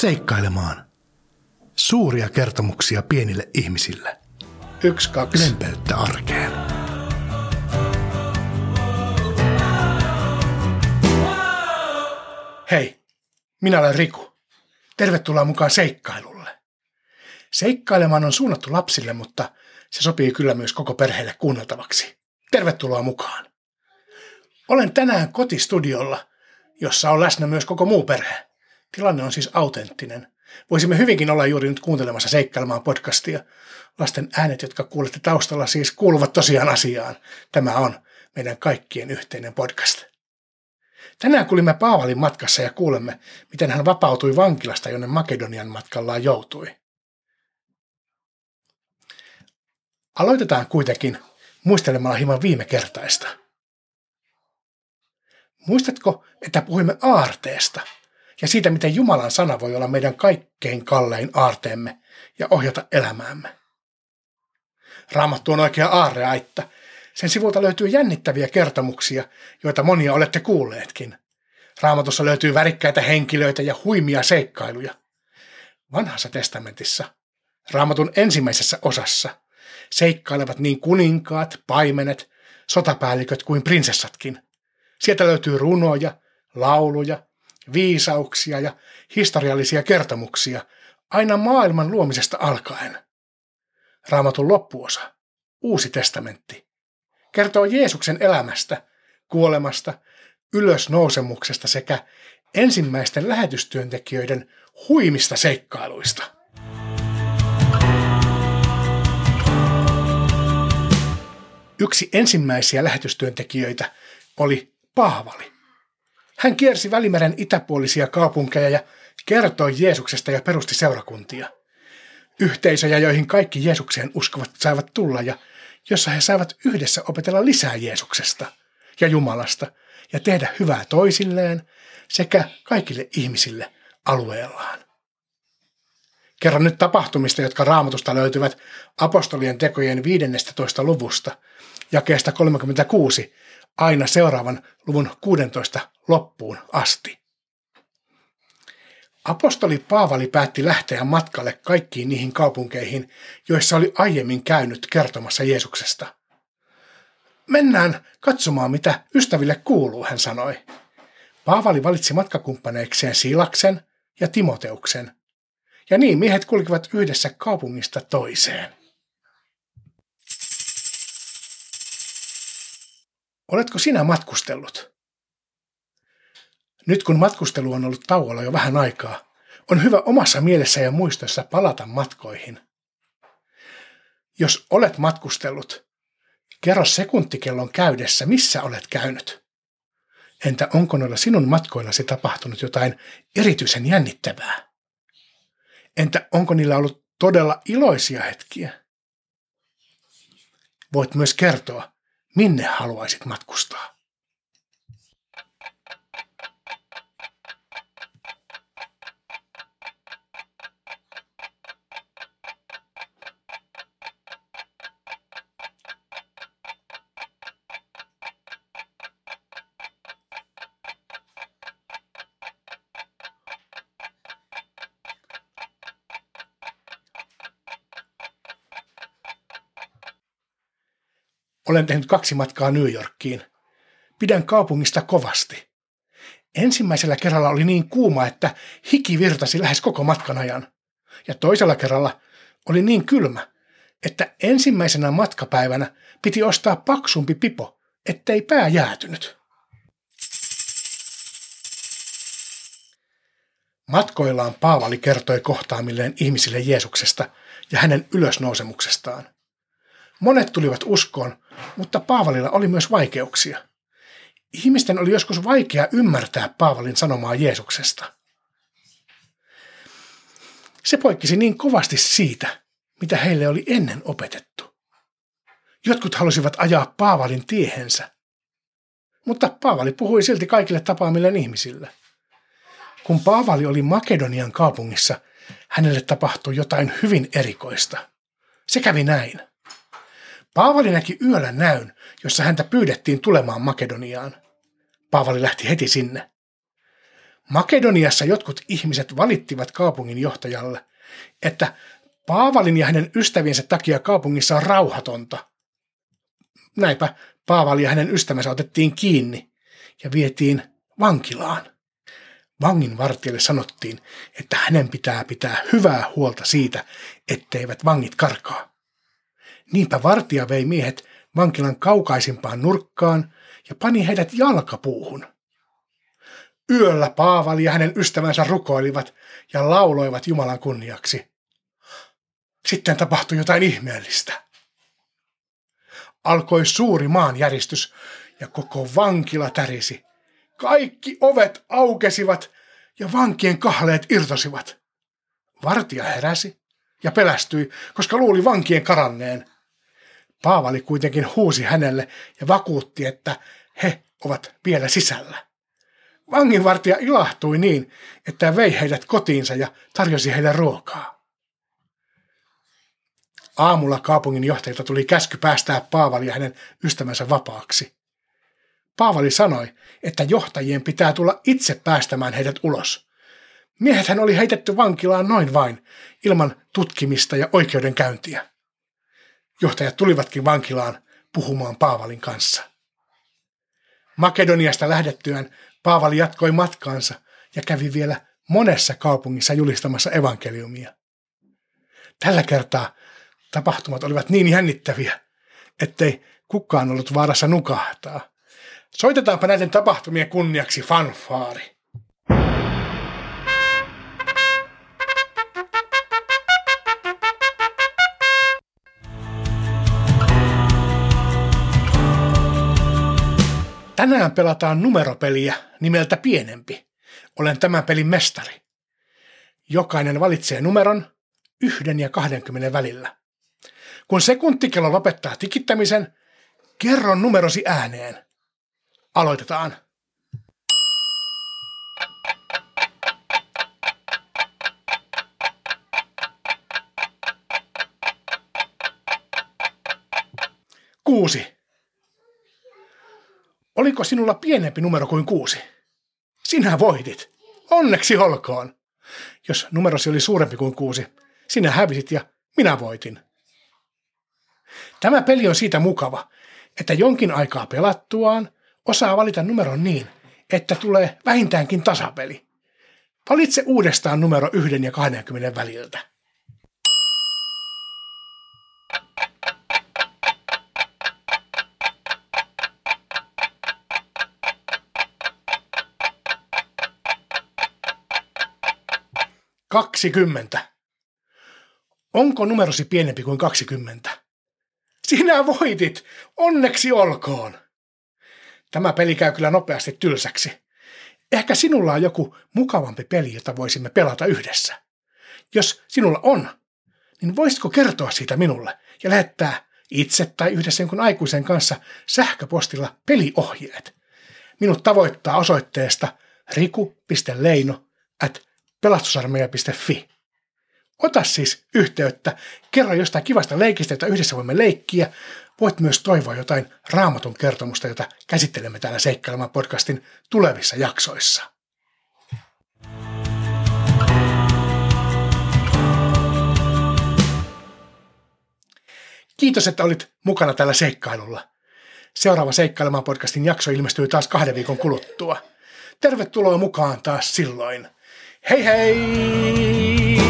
Seikkailemaan. Suuria kertomuksia pienille ihmisille. Yksi, kaksi. Lempeyttä arkeen. Hei, minä olen Riku. Tervetuloa mukaan seikkailulle. Seikkailemaan on suunnattu lapsille, mutta se sopii kyllä myös koko perheelle kuunneltavaksi. Tervetuloa mukaan. Olen tänään kotistudiolla, jossa on läsnä myös koko muu perhe. Tilanne on siis autenttinen. Voisimme hyvinkin olla juuri nyt kuuntelemassa Seikkailemaan podcastia. Lasten äänet, jotka kuulette taustalla, siis kuuluvat tosiaan asiaan. Tämä on meidän kaikkien yhteinen podcast. Tänään kuulimme Paavalin matkassa ja kuulemme, miten hän vapautui vankilasta, jonne Makedonian matkallaan joutui. Aloitetaan kuitenkin muistelemalla hieman viime kertaista. Muistatko, että puhuimme aarteesta ja siitä, miten Jumalan sana voi olla meidän kaikkein kallein aarteemme ja ohjata elämäämme? Raamattu on oikea aarreaitta. Sen sivulta löytyy jännittäviä kertomuksia, joita monia olette kuulleetkin. Raamatussa löytyy värikkäitä henkilöitä ja huimia seikkailuja. Vanhassa testamentissa, raamatun ensimmäisessä osassa, seikkailevat niin kuninkaat, paimenet, sotapäälliköt kuin prinsessatkin. Sieltä löytyy runoja, lauluja, viisauksia ja historiallisia kertomuksia aina maailman luomisesta alkaen. Raamatun loppuosa, Uusi testamentti, kertoo Jeesuksen elämästä, kuolemasta, ylösnousemuksesta sekä ensimmäisten lähetystyöntekijöiden huimista seikkailuista – Yksi ensimmäisiä lähetystyöntekijöitä oli Paavali. Hän kiersi Välimeren itäpuolisia kaupunkeja ja kertoi Jeesuksesta ja perusti seurakuntia. Yhteisöjä, joihin kaikki Jeesukseen uskovat saivat tulla ja jossa he saivat yhdessä opetella lisää Jeesuksesta ja Jumalasta ja tehdä hyvää toisilleen sekä kaikille ihmisille alueellaan. Kerron nyt tapahtumista, jotka raamatusta löytyvät apostolien tekojen 15. luvusta, jakeesta 36 aina seuraavan luvun 16 loppuun asti. Apostoli Paavali päätti lähteä matkalle kaikkiin niihin kaupunkeihin, joissa oli aiemmin käynyt kertomassa Jeesuksesta. Mennään katsomaan, mitä ystäville kuuluu, hän sanoi. Paavali valitsi matkakumppaneikseen Silaksen ja Timoteuksen – ja niin miehet kulkivat yhdessä kaupungista toiseen. Oletko sinä matkustellut? Nyt kun matkustelu on ollut tauolla jo vähän aikaa, on hyvä omassa mielessä ja muistossa palata matkoihin. Jos olet matkustellut, kerro sekuntikellon käydessä, missä olet käynyt. Entä onko noilla sinun matkoillasi tapahtunut jotain erityisen jännittävää? Entä onko niillä ollut todella iloisia hetkiä? Voit myös kertoa, minne haluaisit matkustaa. Olen tehnyt kaksi matkaa New Yorkiin. Pidän kaupungista kovasti. Ensimmäisellä kerralla oli niin kuuma, että hiki virtasi lähes koko matkan ajan. Ja toisella kerralla oli niin kylmä, että ensimmäisenä matkapäivänä piti ostaa paksumpi pipo, ettei pää jäätynyt. Matkoillaan Paavali kertoi kohtaamilleen ihmisille Jeesuksesta ja hänen ylösnousemuksestaan. Monet tulivat uskoon, mutta Paavalilla oli myös vaikeuksia. Ihmisten oli joskus vaikea ymmärtää Paavalin sanomaa Jeesuksesta. Se poikkisi niin kovasti siitä, mitä heille oli ennen opetettu. Jotkut halusivat ajaa Paavalin tiehensä, mutta Paavali puhui silti kaikille tapaamille ihmisille. Kun Paavali oli Makedonian kaupungissa, hänelle tapahtui jotain hyvin erikoista. Se kävi näin. Paavali näki yöllä näyn, jossa häntä pyydettiin tulemaan Makedoniaan. Paavali lähti heti sinne. Makedoniassa jotkut ihmiset valittivat kaupungin johtajalle, että Paavalin ja hänen ystäviensä takia kaupungissa on rauhatonta. Näinpä Paavali ja hänen ystävänsä otettiin kiinni ja vietiin vankilaan. Vangin vartijalle sanottiin, että hänen pitää pitää hyvää huolta siitä, etteivät vangit karkaa. Niinpä vartija vei miehet vankilan kaukaisimpaan nurkkaan ja pani heidät jalkapuuhun. Yöllä Paavali ja hänen ystävänsä rukoilivat ja lauloivat Jumalan kunniaksi. Sitten tapahtui jotain ihmeellistä. Alkoi suuri maanjäristys ja koko vankila tärisi. Kaikki ovet aukesivat ja vankien kahleet irtosivat. Vartija heräsi ja pelästyi, koska luuli vankien karanneen. Paavali kuitenkin huusi hänelle ja vakuutti, että he ovat vielä sisällä. Vanginvartija ilahtui niin, että vei heidät kotiinsa ja tarjosi heille ruokaa. Aamulla kaupungin johtajilta tuli käsky päästää Paavali ja hänen ystävänsä vapaaksi. Paavali sanoi, että johtajien pitää tulla itse päästämään heidät ulos. Miehethän oli heitetty vankilaan noin vain, ilman tutkimista ja oikeudenkäyntiä. Johtajat tulivatkin vankilaan puhumaan Paavalin kanssa. Makedoniasta lähdettyään Paavali jatkoi matkaansa ja kävi vielä monessa kaupungissa julistamassa evankeliumia. Tällä kertaa tapahtumat olivat niin jännittäviä, ettei kukaan ollut vaarassa nukahtaa. Soitetaanpa näiden tapahtumien kunniaksi fanfaari. Tänään pelataan numeropeliä nimeltä Pienempi. Olen tämän pelin mestari. Jokainen valitsee numeron yhden ja 20 välillä. Kun sekuntikello lopettaa tikittämisen, kerron numerosi ääneen. Aloitetaan. Kuusi. Oliko sinulla pienempi numero kuin kuusi? Sinä voitit. Onneksi olkoon. Jos numerosi oli suurempi kuin kuusi, sinä hävisit ja minä voitin. Tämä peli on siitä mukava, että jonkin aikaa pelattuaan osaa valita numeron niin, että tulee vähintäänkin tasapeli. Valitse uudestaan numero yhden ja 20 väliltä. 20. Onko numerosi pienempi kuin 20? Sinä voitit! Onneksi olkoon! Tämä peli käy kyllä nopeasti tylsäksi. Ehkä sinulla on joku mukavampi peli, jota voisimme pelata yhdessä. Jos sinulla on, niin voisitko kertoa siitä minulle ja lähettää itse tai yhdessä jonkun aikuisen kanssa sähköpostilla peliohjeet. Minut tavoittaa osoitteesta riku.leino at pelastusarmeija.fi. Ota siis yhteyttä, kerro jostain kivasta leikistä, jota yhdessä voimme leikkiä. Voit myös toivoa jotain raamatun kertomusta, jota käsittelemme täällä Seikkailemaan podcastin tulevissa jaksoissa. Kiitos, että olit mukana tällä seikkailulla. Seuraava Seikkailemaan podcastin jakso ilmestyy taas kahden viikon kuluttua. Tervetuloa mukaan taas silloin. Hei hei!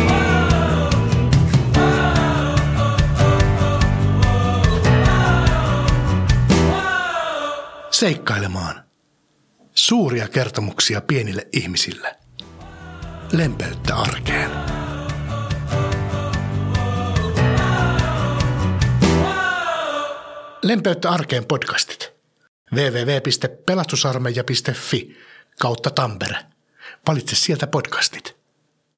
Seikkailemaan. Suuria kertomuksia pienille ihmisille. Lempeyttä arkeen. Lempeyttä arkeen podcastit. www.pelastusarmeija.fi kautta Tampere. Valitse sieltä podcastit.